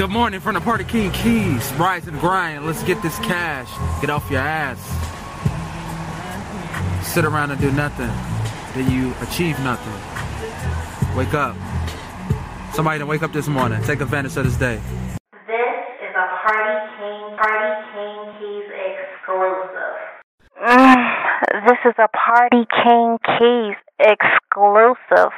Good morning from the Party King Keys. Rise and grind. Let's get this cash. Get off your ass. Sit around and do nothing. Then you achieve nothing. Wake up. Somebody to wake up this morning. Take advantage of this day. This is a Party King, Party King Keys exclusive. This is a Party King Keys exclusive.